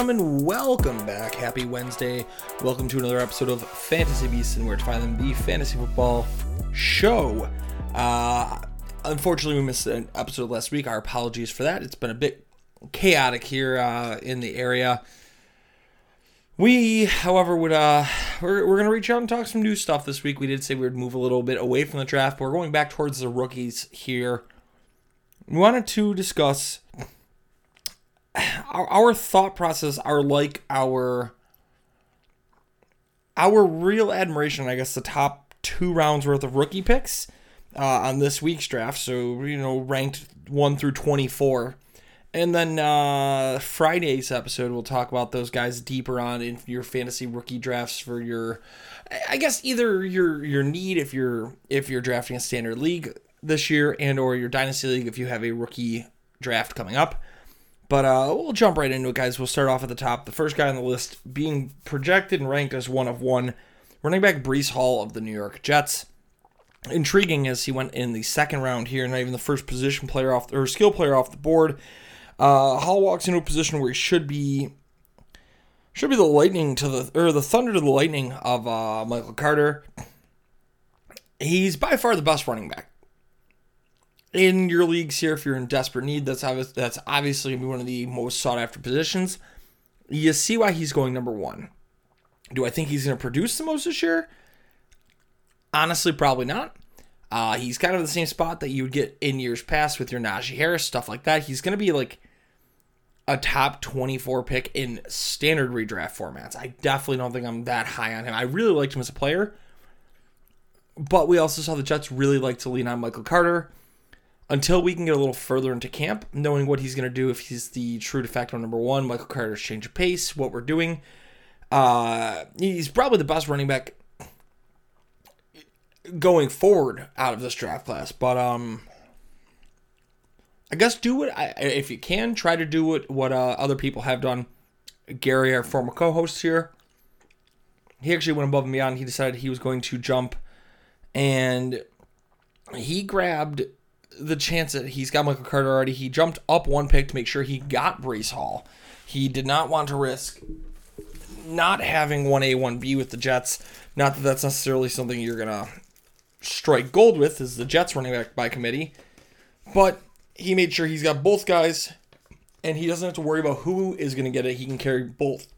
gentlemen, welcome back. Happy Wednesday. Welcome to another episode of Fantasy Beasts and where to find them, the fantasy football show. Uh, unfortunately, we missed an episode last week. Our apologies for that. It's been a bit chaotic here uh, in the area. We, however, would uh, we're, we're gonna reach out and talk some new stuff this week. We did say we would move a little bit away from the draft, but we're going back towards the rookies here. We wanted to discuss our, our thought process are like our our real admiration i guess the top two rounds worth of rookie picks uh, on this week's draft. So you know ranked 1 through 24 and then uh, friday's episode we'll talk about those guys deeper on in your fantasy rookie drafts for your i guess either your your need if you're if you're drafting a standard league this year and or your dynasty league if you have a rookie draft coming up but uh, we'll jump right into it, guys. We'll start off at the top. The first guy on the list being projected and ranked as one of one, running back Breece Hall of the New York Jets. Intriguing as he went in the second round here, not even the first position player off or skill player off the board. Uh, Hall walks into a position where he should be should be the lightning to the or the thunder to the lightning of uh, Michael Carter. He's by far the best running back in your leagues here, if you're in desperate need, that's obvious, that's obviously gonna be one of the most sought after positions. You see why he's going number one. Do I think he's to produce the most this year? Honestly, probably not. Uh, he's kind of the same spot that you would get in years past with your Najee Harris stuff like that. He's to be like a top 24 pick in standard redraft formats. I definitely don't think I'm that high on him. I really liked him as a player, but we also saw the Jets really like to lean on Michael Carter until we can get a little further into camp, knowing what he's going to do if he's the true de facto number one. Michael Carter's change of pace, what we're doing. Uh, he's probably the best running back going forward out of this draft class. But um, I guess do it if you can. Try to do what what uh, other people have done. Gary, our former co-host here, he actually went above and beyond. He decided he was going to jump, and he grabbed the chance that he's got Michael Carter already. He jumped up one pick to make sure he got Breece Hall. He did not want to risk not having 1A, 1B with the Jets. Not that that's necessarily something you're going to strike gold with, as the Jets running back by committee. But he made sure he's got both guys, and he doesn't have to worry about who is going to get it. He can carry both.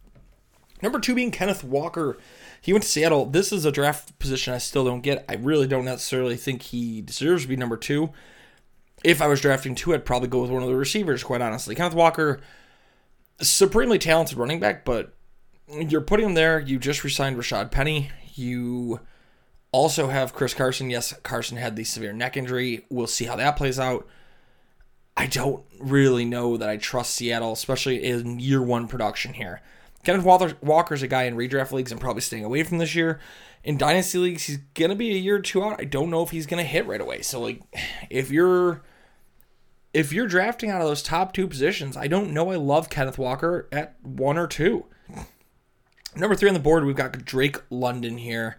Number two being Kenneth Walker. He went to Seattle. This is a draft position I still don't get. I really don't necessarily think he deserves to be number two if I was drafting two, I'd probably go with one of the receivers, quite honestly. Kenneth Walker, supremely talented running back, but you're putting him there. You just resigned Rashaad Penny. You also have Chris Carson. Yes, Carson had the severe neck injury. We'll see how that plays out. I don't really know that I trust Seattle, especially in year one production here. Kenneth Walker Walker's a guy in redraft leagues I'm probably staying away from this year. In dynasty leagues, he's gonna be a year or two out. I don't know if he's gonna hit right away. So like, if you're if you're drafting out of those top two positions, I don't know I love Kenneth Walker at one or two. Number three on the board, we've got Drake London here.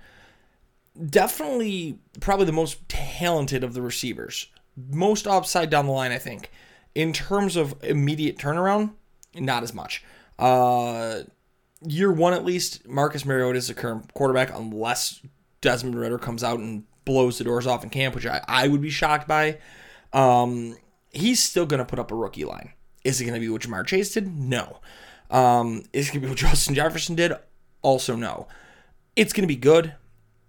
Definitely, probably the most talented of the receivers. Most upside down the line, I think. In terms of immediate turnaround, not as much. Uh, year one, at least, Marcus Mariota is the current quarterback, unless Desmond Ridder comes out and blows the doors off in camp, which I, I would be shocked by. Um, he's still going to put up a rookie line. Is it going to be what Ja'Marr Chase did? No. Um, is it going to be what Justin Jefferson did? Also, no. It's going to be good.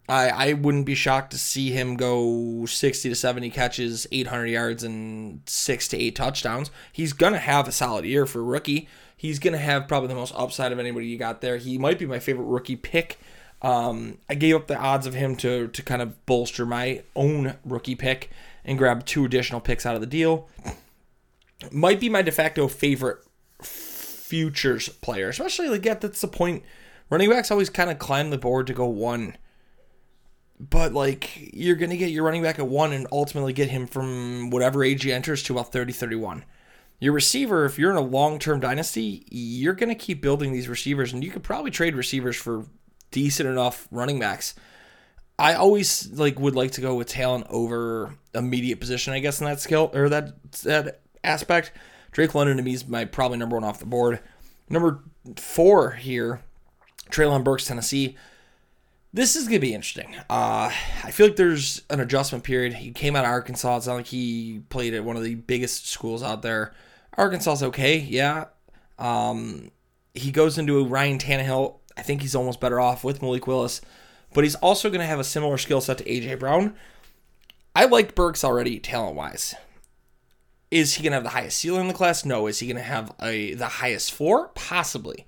I, I wouldn't be shocked to see him go 60 to 70 catches, 800 yards, and six to eight touchdowns. He's going to have a solid year for rookie. He's going to have probably the most upside of anybody you got there. He might be my favorite rookie pick. Um, I gave up the odds of him to, to kind of bolster my own rookie pick and grab two additional picks out of the deal. Might be my de facto favorite futures player, especially like yeah, that's the point. Running backs always kind of climb the board to go one but like you're to get your running back at one and ultimately get him from whatever age he enters to about 30 31 your receiver if you're in a long-term dynasty you're to keep building these receivers and you could probably trade receivers for decent enough running backs i always like would like to go with talent over immediate position i guess in that skill or that that aspect drake london to me is my probably number one off the board number four here Treylon Burks, Tennessee this is gonna be interesting. Uh, I feel like there's an adjustment period. He came out of Arkansas. It's not like he played at one of the biggest schools out there. Arkansas's okay, yeah. Um, he goes into Ryan Tannehill. I think he's almost better off with Malik Willis, but he's also going to have a similar skill set to AJ Brown. I like Burks already, talent wise. Is he going to have the highest ceiling in the class? No. Is he going to have a the highest floor? Possibly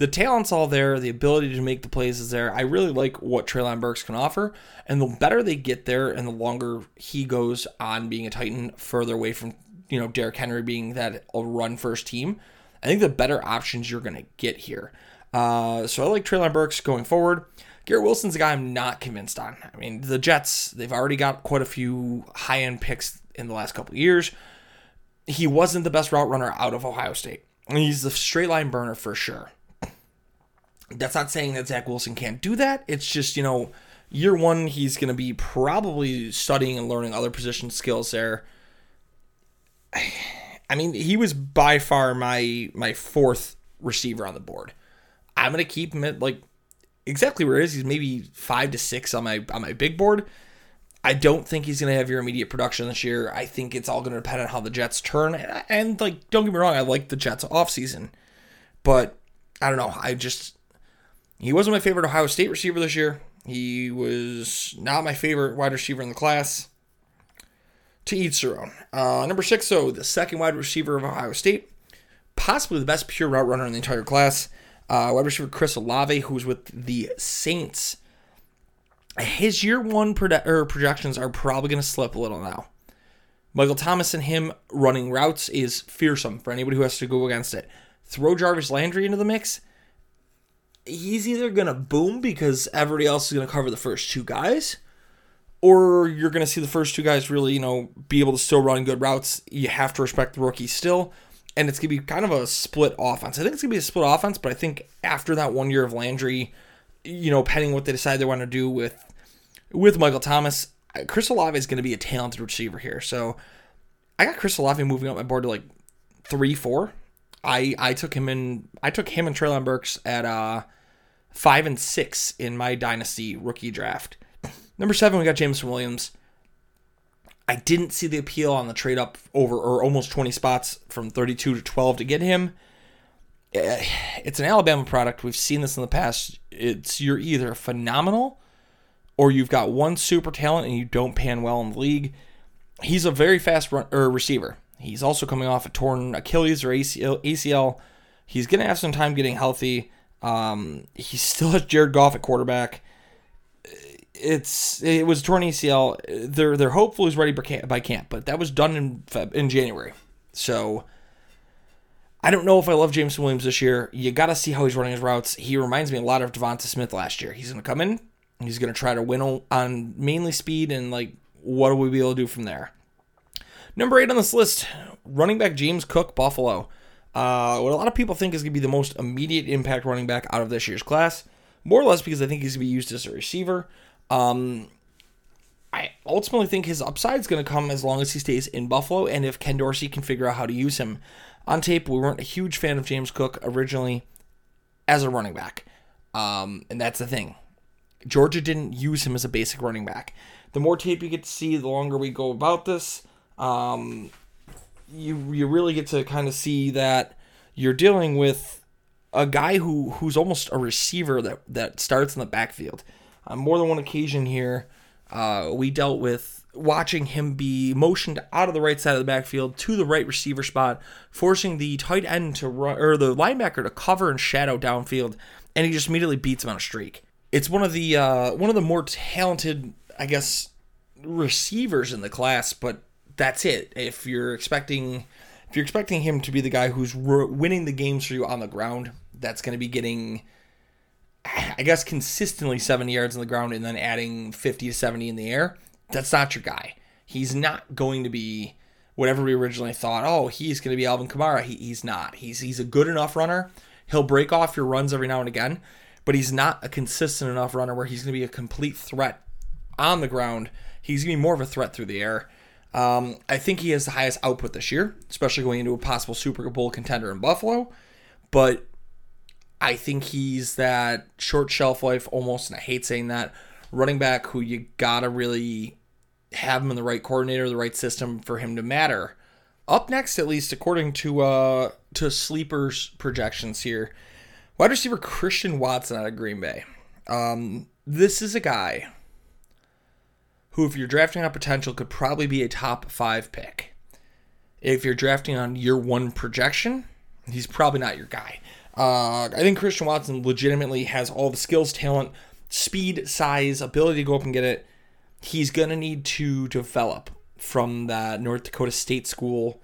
the talent's all there, the ability to make the plays is there. I really like what Treylon Burks can offer, and the better they get there, and the longer he goes on being a Titan, further away from you know Derrick Henry being that run first team, I think the better options you're going to get here. Uh, so I like Treylon Burks going forward. Garrett Wilson's a guy I'm not convinced on. I mean, the Jets, they've already got quite a few high end picks in the last couple years. He wasn't the best route runner out of Ohio State. He's the straight line burner for sure. That's not saying that Zach Wilson can't do that. It's just, you know, year one, he's going to be probably studying and learning other position skills there. I mean, he was by far my my fourth receiver on the board. I'm gonna keep him at like exactly where he is. He's maybe five to six on my on my big board. I don't think he's gonna have your immediate production this year. I think it's all gonna depend on how the Jets turn. And, and like, don't get me wrong, I like the Jets off season, but I don't know. I just he wasn't my favorite Ohio State receiver this year. He was not my favorite wide receiver in the class. To each their own. Uh, number six, so the second wide receiver of Ohio State, possibly the best pure route runner in the entire class. Uh, wide receiver Chris Olave, who's with the Saints. His year one proje- projections are probably going to slip a little now. Michael Thomas and him running routes is fearsome for anybody who has to go against it. Throw Jarvis Landry into the mix, he's either going to boom because everybody else is going to cover the first two guys, or you're going to see the first two guys really, you know, be able to still run good routes. You have to respect the rookie still. And it's going to be kind of a split offense. I think it's going to be a split offense, but I think after that one year of Landry, you know, pending what they decide they want to do with with Michael Thomas, Chris Olave is going to be a talented receiver here. So I got Chris Olave moving up my board to like three, four. I I took him in. I took him and Treylon Burks at uh five and six in my dynasty rookie draft. Number seven, we got Jameson Williams. I didn't see the appeal on the trade up over or almost 20 spots from 32 to 12 to get him. Eh, it's an Alabama product. We've seen this in the past. It's you're either phenomenal or you've got one super talent and you don't pan well in the league. He's a very fast run, er, receiver. He's also coming off a torn Achilles or ACL. ACL. He's going to have some time getting healthy. Um, he still has Jared Goff at quarterback. It's it was torn ACL. They're they're hopeful he's ready by camp, but that was done in Feb, in January. So I don't know if I love James Williams this year. You got to see how he's running his routes. He reminds me a lot of Devonta Smith last year. He's going to come in. He's going to try to win on mainly speed and like what will we be able to do from there. Number eight on this list, running back James Cook, Buffalo. Uh, what a lot of people think is going to be the most immediate impact running back out of this year's class, more or less because I think he's going to be used as a receiver. Um, I ultimately think his upside is going to come as long as he stays in Buffalo and if Ken Dorsey can figure out how to use him. On tape, we weren't a huge fan of James Cook originally as a running back. Um, and that's the thing. Georgia didn't use him as a basic running back. The more tape you get to see, the longer we go about this, um, you you really get to kind of see that you're dealing with a guy who who's almost a receiver that that starts in the backfield. On more than one occasion here, uh, we dealt with watching him be motioned out of the right side of the backfield to the right receiver spot, forcing the tight end to run or the linebacker to cover and shadow downfield, and he just immediately beats him on a streak. It's one of the uh, one of the more talented, I guess, receivers in the class, but that's it. If you're expecting if you're expecting him to be the guy who's winning the games for you on the ground, that's going to be getting I guess consistently 70 yards on the ground and then adding 50 to 70 in the air. That's not your guy. He's not going to be whatever we originally thought. Oh, he's going to be Alvin Kamara. He, he's not. He's he's a good enough runner. He'll break off your runs every now and again, but he's not a consistent enough runner where he's going to be a complete threat on the ground. He's going to be more of a threat through the air. Um, I think he has the highest output this year, especially going into a possible Super Bowl contender in Buffalo. But I think he's that short shelf life almost, and I hate saying that, running back who you gotta really have him in the right coordinator, the right system for him to matter. Up next, at least according to uh to sleepers projections here, wide receiver Christian Watson out of Green Bay. Um, this is a guy who, if you're drafting on potential, could probably be a top five pick. If you're drafting on year one projection, he's probably not your guy. Uh, I think Christian Watson legitimately has all the skills, talent, speed, size, ability to go up and get it. He's going to need to develop from that North Dakota State school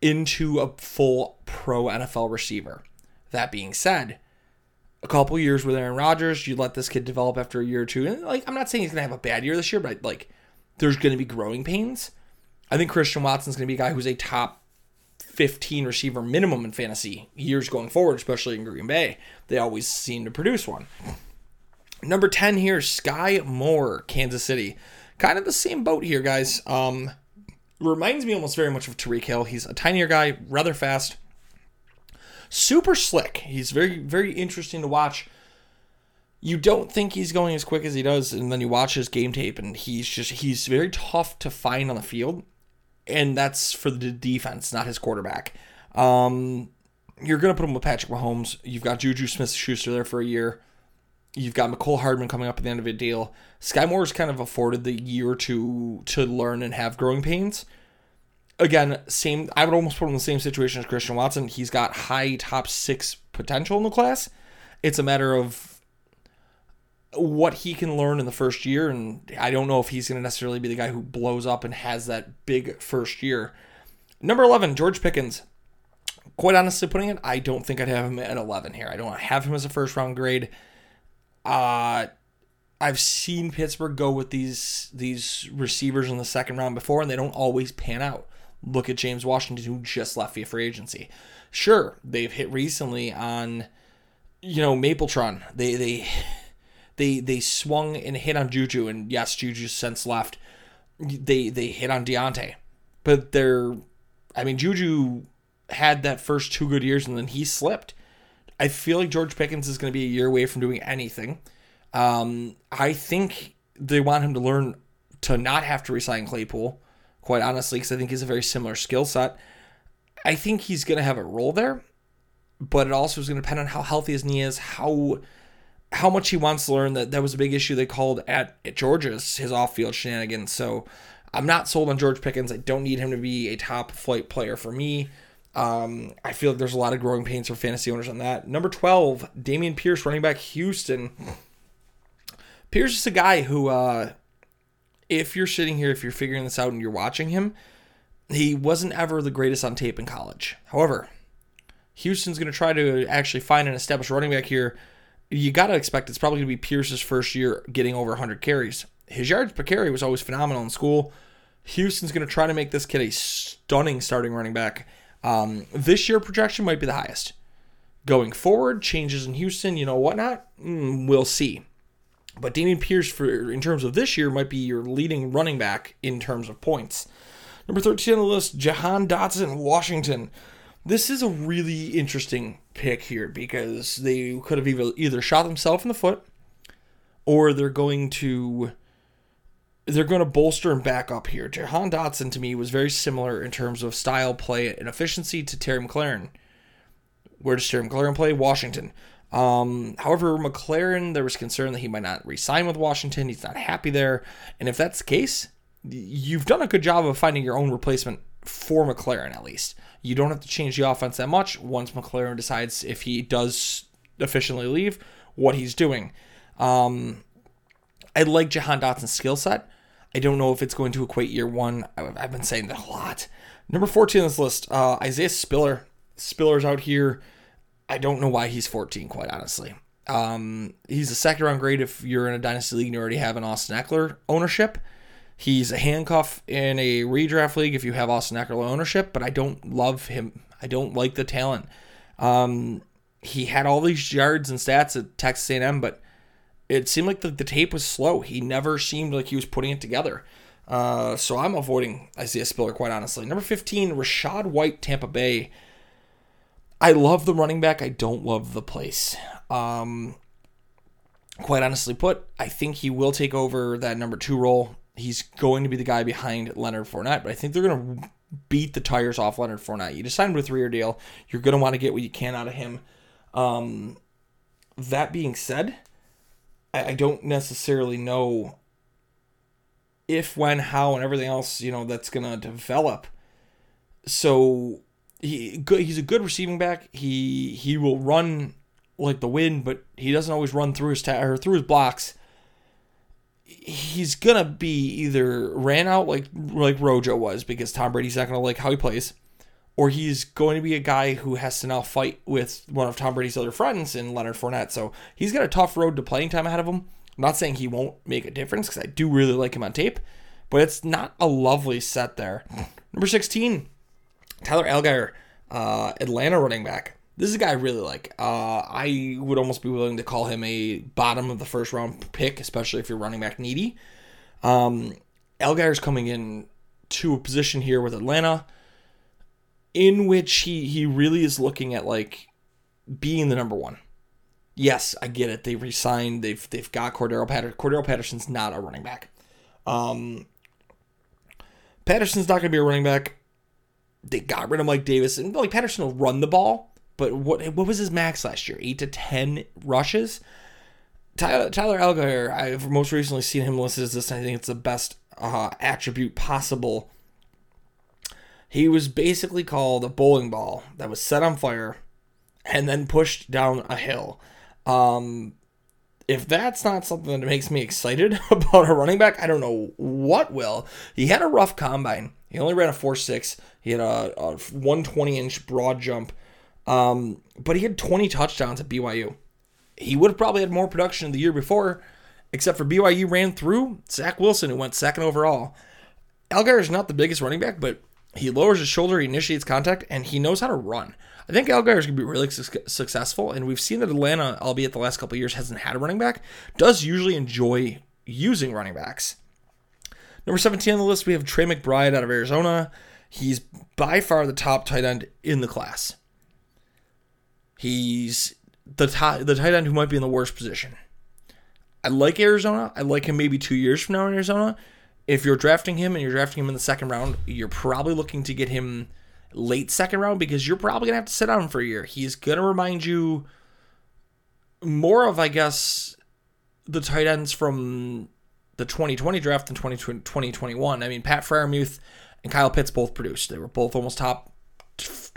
into a full pro NFL receiver. That being said, a couple years with Aaron Rodgers, you let this kid develop after a year or two. And like, I'm not saying he's gonna have a bad year this year, but like, there's gonna be growing pains. I think Christian Watson's gonna be a guy who's a top 15 receiver minimum in fantasy years going forward, especially in Green Bay. They always seem to produce one. Number 10 here, Sky Moore, Kansas City. Kind of the same boat here, guys. Um, reminds me almost very much of Tyreek Hill. He's a tinier guy, rather fast, super slick. He's very, very interesting to watch. You don't think he's going as quick as he does, and then you watch his game tape, and he's just he's very tough to find on the field, and that's for the defense, not his quarterback. Um, you're gonna put him with Patrick Mahomes. You've got Juju Smith-Schuster there for a year. You've got Mecole Hardman coming up at the end of a deal. Sky Moore's kind of afforded the year to to learn and have growing pains again, same. I would almost put him in the same situation as Christian Watson. He's got high top six potential in the class. It's a matter of what he can learn in the first year, and I don't know if he's going to necessarily be the guy who blows up and has that big first year. Number eleven, George Pickens. Quite honestly, putting it, I don't think I'd have him at eleven here. I don't have him as a first round grade. Uh I've seen Pittsburgh go with these these receivers in the second round before, and they don't always pan out. Look at James Washington, who just left via free agency. Sure, they've hit recently on, you know, Mapletron. They they they they swung and hit on Juju, and yes, Juju since left. They they hit on Diontae, but they're, I mean, Juju had that first two good years, and then he slipped. I feel like George Pickens is going to be a year away from doing anything. Um, I think they want him to learn to not have to resign Claypool quite honestly, because I think he's a very similar skill set. I think he's going to have a role there, but it also is going to depend on how healthy his knee is, how how much he wants to learn. That that was a big issue they called at, at Georgia's his off field shenanigans. So I'm not sold on George Pickens. I don't need him to be a top flight player for me. Um, I feel like there's a lot of growing pains for fantasy owners on that. Number 12, Dameon Pierce, running back Houston. Pierce is a guy who uh, if you're sitting here, if you're figuring this out and you're watching him, he wasn't ever the greatest on tape in college. However, Houston's going to try to actually find an established running back here. You got to expect it's probably going to be Pierce's first year getting over 100 carries. His yards per carry was always phenomenal in school. Houston's going to try to make this kid a stunning starting running back. Um, this year projection might be the highest. Going forward, changes in Houston, you know, whatnot, mm, we'll see. But Dameon Pierce, for in terms of this year, might be your leading running back in terms of points. Number 13 on the list, Jahan Dotson, Washington. This is a really interesting pick here because they could have either, shot themselves in the foot or they're going to they're going to bolster and back up here. Jahan Dotson to me was very similar in terms of style, play, and efficiency to Terry McLaurin. Where does Terry McLaurin play? Washington. Um, however, McLaurin, there was concern that he might not resign with Washington. He's not happy there. And if that's the case, you've done a good job of finding your own replacement for McLaurin at least. You don't have to change the offense that much once McLaurin decides if he does efficiently leave, what he's doing. Um, I like Jahan Dotson's skill set. I don't know if it's going to equate year one. I've been saying that a lot. Number 14 on this list, uh, Isaiah Spiller. Spiller's out here. I don't know why he's 14, quite honestly. Um, he's a second round grade if you're in a dynasty league and you already have an Austin Ekeler ownership. He's a handcuff in a redraft league if you have Austin Ekeler ownership, but I don't love him. I don't like the talent. Um, he had all these yards and stats at Texas A&M, but it seemed like the, the tape was slow. He never seemed like he was putting it together. Uh, so I'm avoiding Isaiah Spiller, quite honestly. Number 15, Rachaad White, Tampa Bay. I love the running back. I don't love the place. Um, quite honestly put, I think he will take over that number two role. He's going to be the guy behind Leonard Fournette, but I think they're going to beat the tires off Leonard Fournette. You just signed with a three-year deal. You're going to want to get what you can out of him. Um, that being said, I, I don't necessarily know if, when, how, and everything else, you know, that's going to develop. So he he's a good receiving back. He he will run like the wind, but he doesn't always run through his ta- or through his blocks. He's gonna be either ran out like like Rojo was because Tom Brady's not gonna like how he plays, or he's going to be a guy who has to now fight with one of Tom Brady's other friends in Leonard Fournette. So he's got a tough road to playing time ahead of him. I'm not saying he won't make a difference because I do really like him on tape, but it's not a lovely set there. Number 16, Tyler Allgeier, uh, Atlanta running back. This is a guy I really like. Uh, I would almost be willing to call him a bottom of the first round pick, especially if you're running back needy. Um, Allgeier's coming in to a position here with Atlanta in which he, he really is looking at like being the number one. Yes, I get it. They resigned. They've they've got Cordarrelle Patterson. Cordarrelle Patterson's not a running back. Um, Patterson's not going to be a running back they got rid of Mike Davis, and like Patterson will run the ball, but what what was his max last year? Eight to ten rushes. Tyler, Tyler I've most recently seen him listed as this. I think it's the best uh, attribute possible. He was basically called a bowling ball that was set on fire and then pushed down a hill. Um, if that's not something that makes me excited about a running back, I don't know what will. He had a rough combine. He only ran a 4.6. He had a, a 120 inch broad jump. Um, but he had 20 touchdowns at BYU. He would have probably had more production the year before, except for BYU ran through Zach Wilson, who went second overall. Allgeier is not the biggest running back, but he lowers his shoulder, he initiates contact, and he knows how to run. I think Allgeier is going to be really su- successful, and we've seen that Atlanta, albeit the last couple years, hasn't had a running back, does usually enjoy using running backs. Number 17 on the list, we have Trey McBride out of Arizona. He's by far the top tight end in the class. He's the top, the tight end who might be in the worst position. I like Arizona. I like him maybe two years from now in Arizona. If you're drafting him and you're drafting him in the second round, you're probably looking to get him late second round because you're probably gonna have to sit down for a year. He's gonna remind you more of, I guess, the tight ends from the 2020 draft and 2021. I mean, Pat Freiermuth and Kyle Pitts both produced. They were both almost top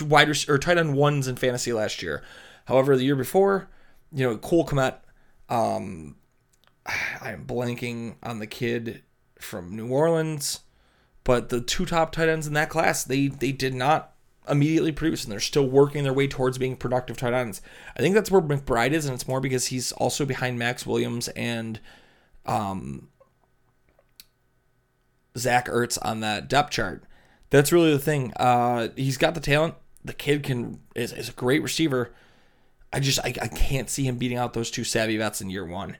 wide or tight end ones in fantasy last year. However, the year before, you know, Cole Kmet, um, I'm blanking on the kid from New Orleans, but the two top tight ends in that class, they they did not immediately produce, and they're still working their way towards being productive tight ends. I think that's where McBride is, and it's more because he's also behind Maxx Williams and um, Zach Ertz on that depth chart. That's really the thing. Uh, he's got the talent. The kid can is, is a great receiver. I just I, I can't see him beating out those two savvy vets in year one.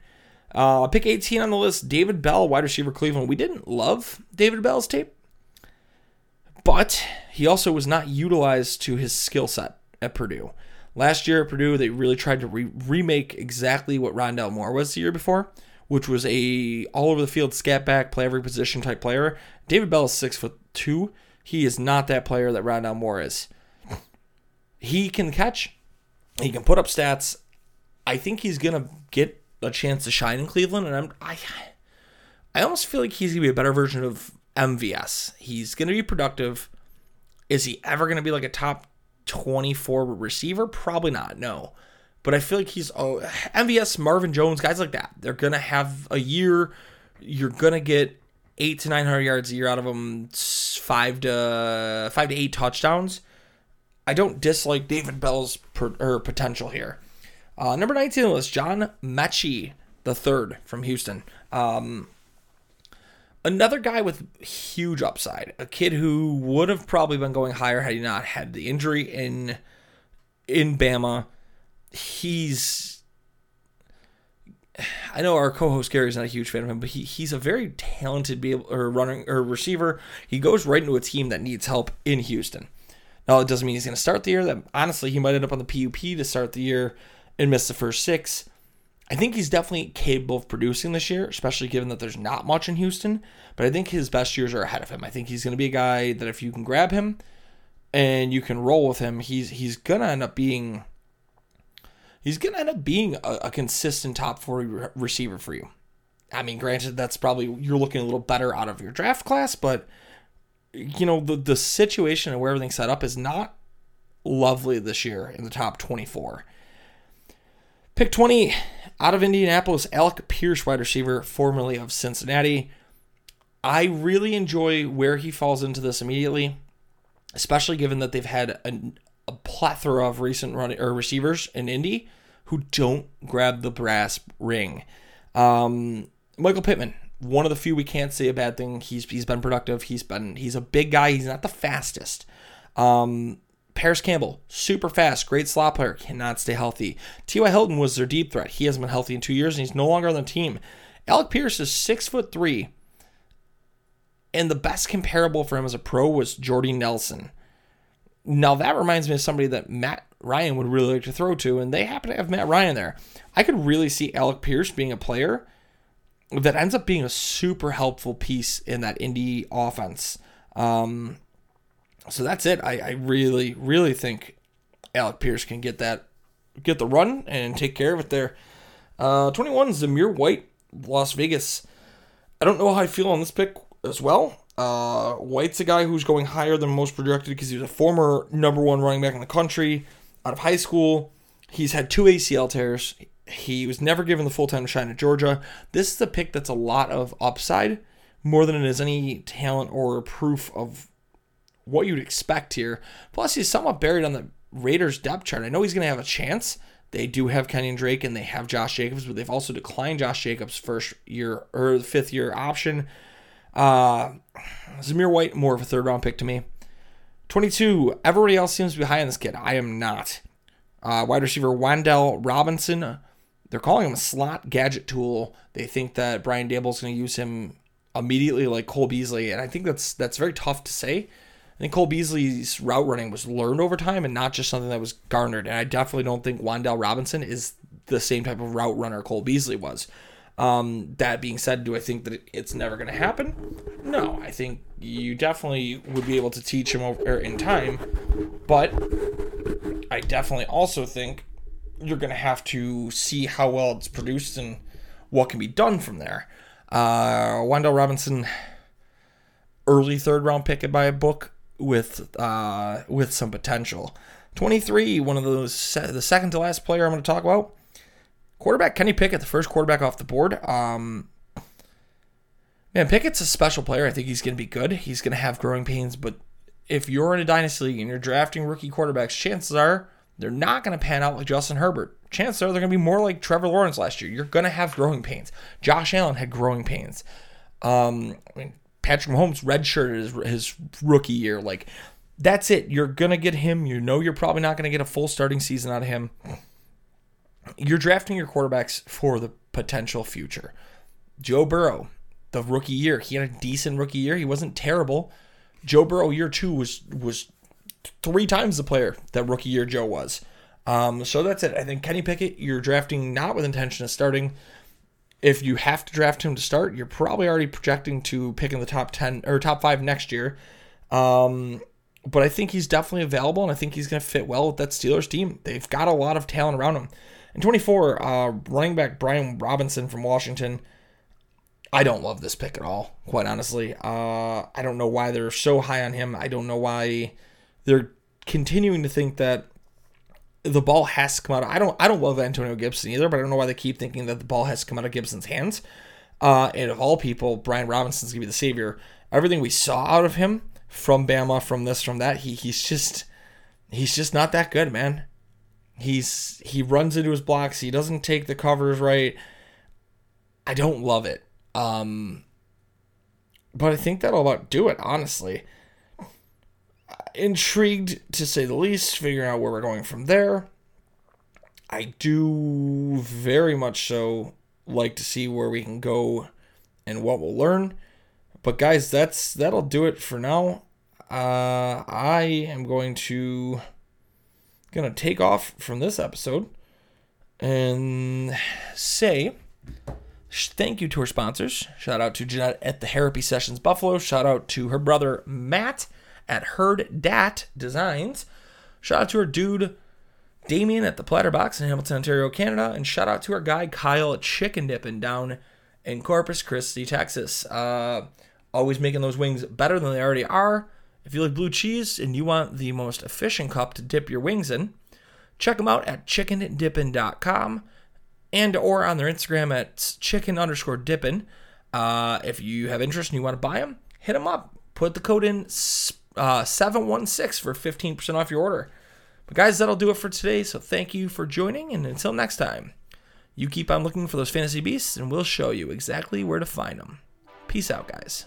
Uh, pick 18 on the list, David Bell, wide receiver Cleveland. We didn't love David Bell's tape, but he also was not utilized to his skill set at Purdue. Last year at Purdue, they really tried to re- remake exactly what Rondale Moore was the year before which was a all over the field scat back, play every position type player. David Bell is six foot two. He is not that player that Rondale Moore is. He can catch, he can put up stats. I think he's gonna get a chance to shine in Cleveland, and I'm I I almost feel like he's gonna be a better version of MVS. He's gonna be productive. Is he ever gonna be like a top 24 receiver? Probably not. No. But I feel like he's oh MVS, Marvin Jones, guys like that. They're gonna have a year. You're gonna get eight to nine hundred yards a year out of them, five to five to eight touchdowns. I don't dislike David Bell's per, or potential here. Uh, number 19 was John Metchie, the third from Houston. Um, another guy with huge upside, a kid who would have probably been going higher had he not had the injury in in Bama. He's I know our co-host Gary is not a huge fan of him, but he, he's a very talented be able, or running or receiver. He goes right into a team that needs help in Houston. Now it doesn't mean he's going to start the year. That honestly, he might end up on the PUP to start the year and miss the first six. I think he's definitely capable of producing this year, especially given that there's not much in Houston. But I think his best years are ahead of him. I think he's going to be a guy that if you can grab him and you can roll with him, he's he's going to end up being he's going to end up being a, a consistent top 40 re- receiver for you. I mean, granted, that's probably you're looking a little better out of your draft class, but you know the the situation and where everything's set up is not lovely this year in the top 24. Pick 20 out of Indianapolis, Alec Pierce, wide receiver, formerly of Cincinnati. I really enjoy where he falls into this immediately, especially given that they've had a, a plethora of recent running or receivers in Indy who don't grab the brass ring. Um, Michael Pittman, one of the few we can't say a bad thing. He's he's been productive. He's been he's a big guy. He's not the fastest. Um, Parris Campbell, super fast, great slot player, cannot stay healthy. T.Y. Hilton was their deep threat. He hasn't been healthy in two years, and he's no longer on the team. Alec Pierce is six foot three, and the best comparable for him as a pro was Jordy Nelson. Now that reminds me of somebody that Matt Ryan would really like to throw to, and they happen to have Matt Ryan there. I could really see Alec Pierce being a player that ends up being a super helpful piece in that Indy offense. Um, so that's it. I, I really, really think Alec Pierce can get that, get the run and take care of it there. Uh, 21 Zamir White, Las Vegas. I don't know how I feel on this pick as well. Uh, White's a guy who's going higher than most projected because he was a former number one running back in the country out of high school. He's had two ACL tears. He was never given the full time to shine at Georgia. This is a pick that's a lot of upside more than it is any talent or proof of what you'd expect here. Plus, he's somewhat buried on the Raiders depth chart. I know he's going to have a chance. They do have Kenyon Drake and they have Josh Jacobs, but they've also declined Josh Jacobs' first year or fifth year option. Uh, Zamir White, more of a third round pick to me. 22. Everybody else seems to be high on this kid. I am not. Uh, wide receiver Wan'Dale Robinson. They're calling him a slot gadget tool. They think that Brian Daboll's going to use him immediately like Cole Beasley, and I think that's that's very tough to say. I think Cole Beasley's route running was learned over time and not just something that was garnered. And I definitely don't think Wan'Dale Robinson is the same type of route runner Cole Beasley was. Um, that being said, do I think that it's never going to happen? No, I think you definitely would be able to teach him over in time, but I definitely also think you're going to have to see how well it's produced and what can be done from there. Uh, Wan'Dale Robinson, early third round pick by a book with uh, with some potential. 23, one of those, the second to last player I'm going to talk about. Quarterback Kenny Pickett, the first quarterback off the board. Um, man, Pickett's a special player. I think he's going to be good. He's going to have growing pains, but if you're in a dynasty league and you're drafting rookie quarterbacks, chances are they're not going to pan out like Justin Herbert. Chances are they're going to be more like Trevor Lawrence last year. You're going to have growing pains. Josh Allen had growing pains. Um, I mean, Patrick Mahomes redshirted his, his rookie year. Like, that's it. You're going to get him. You know you're probably not going to get a full starting season out of him. You're drafting your quarterbacks for the potential future. Joe Burrow, the rookie year, he had a decent rookie year. He wasn't terrible. Joe Burrow year two was was three times the player that rookie year Joe was. Um, so that's it. I think Kenny Pickett, you're drafting not with intention of starting if you have to draft him to start, you're probably already projecting to pick in the top 10 or top five next year. Um, but I think he's definitely available, and I think he's going to fit well with that Steelers team. They've got a lot of talent around him. And 24, uh, running back Brian Robinson from Washington. I don't love this pick at all, quite honestly. Uh, I don't know why they're so high on him. I don't know why they're continuing to think that the ball has to come out. Of, I don't. I don't love Antonio Gibson either, but I don't know why they keep thinking that the ball has to come out of Gibson's hands. Uh, and of all people, Brian Robinson's gonna be the savior. Everything we saw out of him from Bama, from this, from that, he he's just he's just not that good, man. He's he runs into his blocks. He doesn't take the covers right. I don't love it. Um, but I think that'll about do it, honestly. Intrigued to say the least, figuring out where we're going from there. I do very much so like to see where we can go and what we'll learn. But guys, that's that'll do it for now. Uh, I am going to gonna take off from this episode and say thank you to our sponsors. Shout out to Jeanette at the Therapy Sessions Buffalo. Shout out to her brother Matt at Herd Dat Designs. Shout out to her dude Damien at the Platter Box in Hamilton, Ontario, Canada. And shout out to our guy Kyle at Chicken Dippin' down in Corpus Christi, Texas. Uh, always making those wings better than they already are. If you like blue cheese and you want the most efficient cup to dip your wings in, check them out at chickendippin.com and or on their Instagram at chicken underscore dippin. Uh, if you have interest and you want to buy them, hit them up. Put the code in uh, 716 for 15% off your order. But guys, that'll do it for today. So thank you for joining, and until next time, you keep on looking for those fantasy beasts, and we'll show you exactly where to find them. Peace out, guys.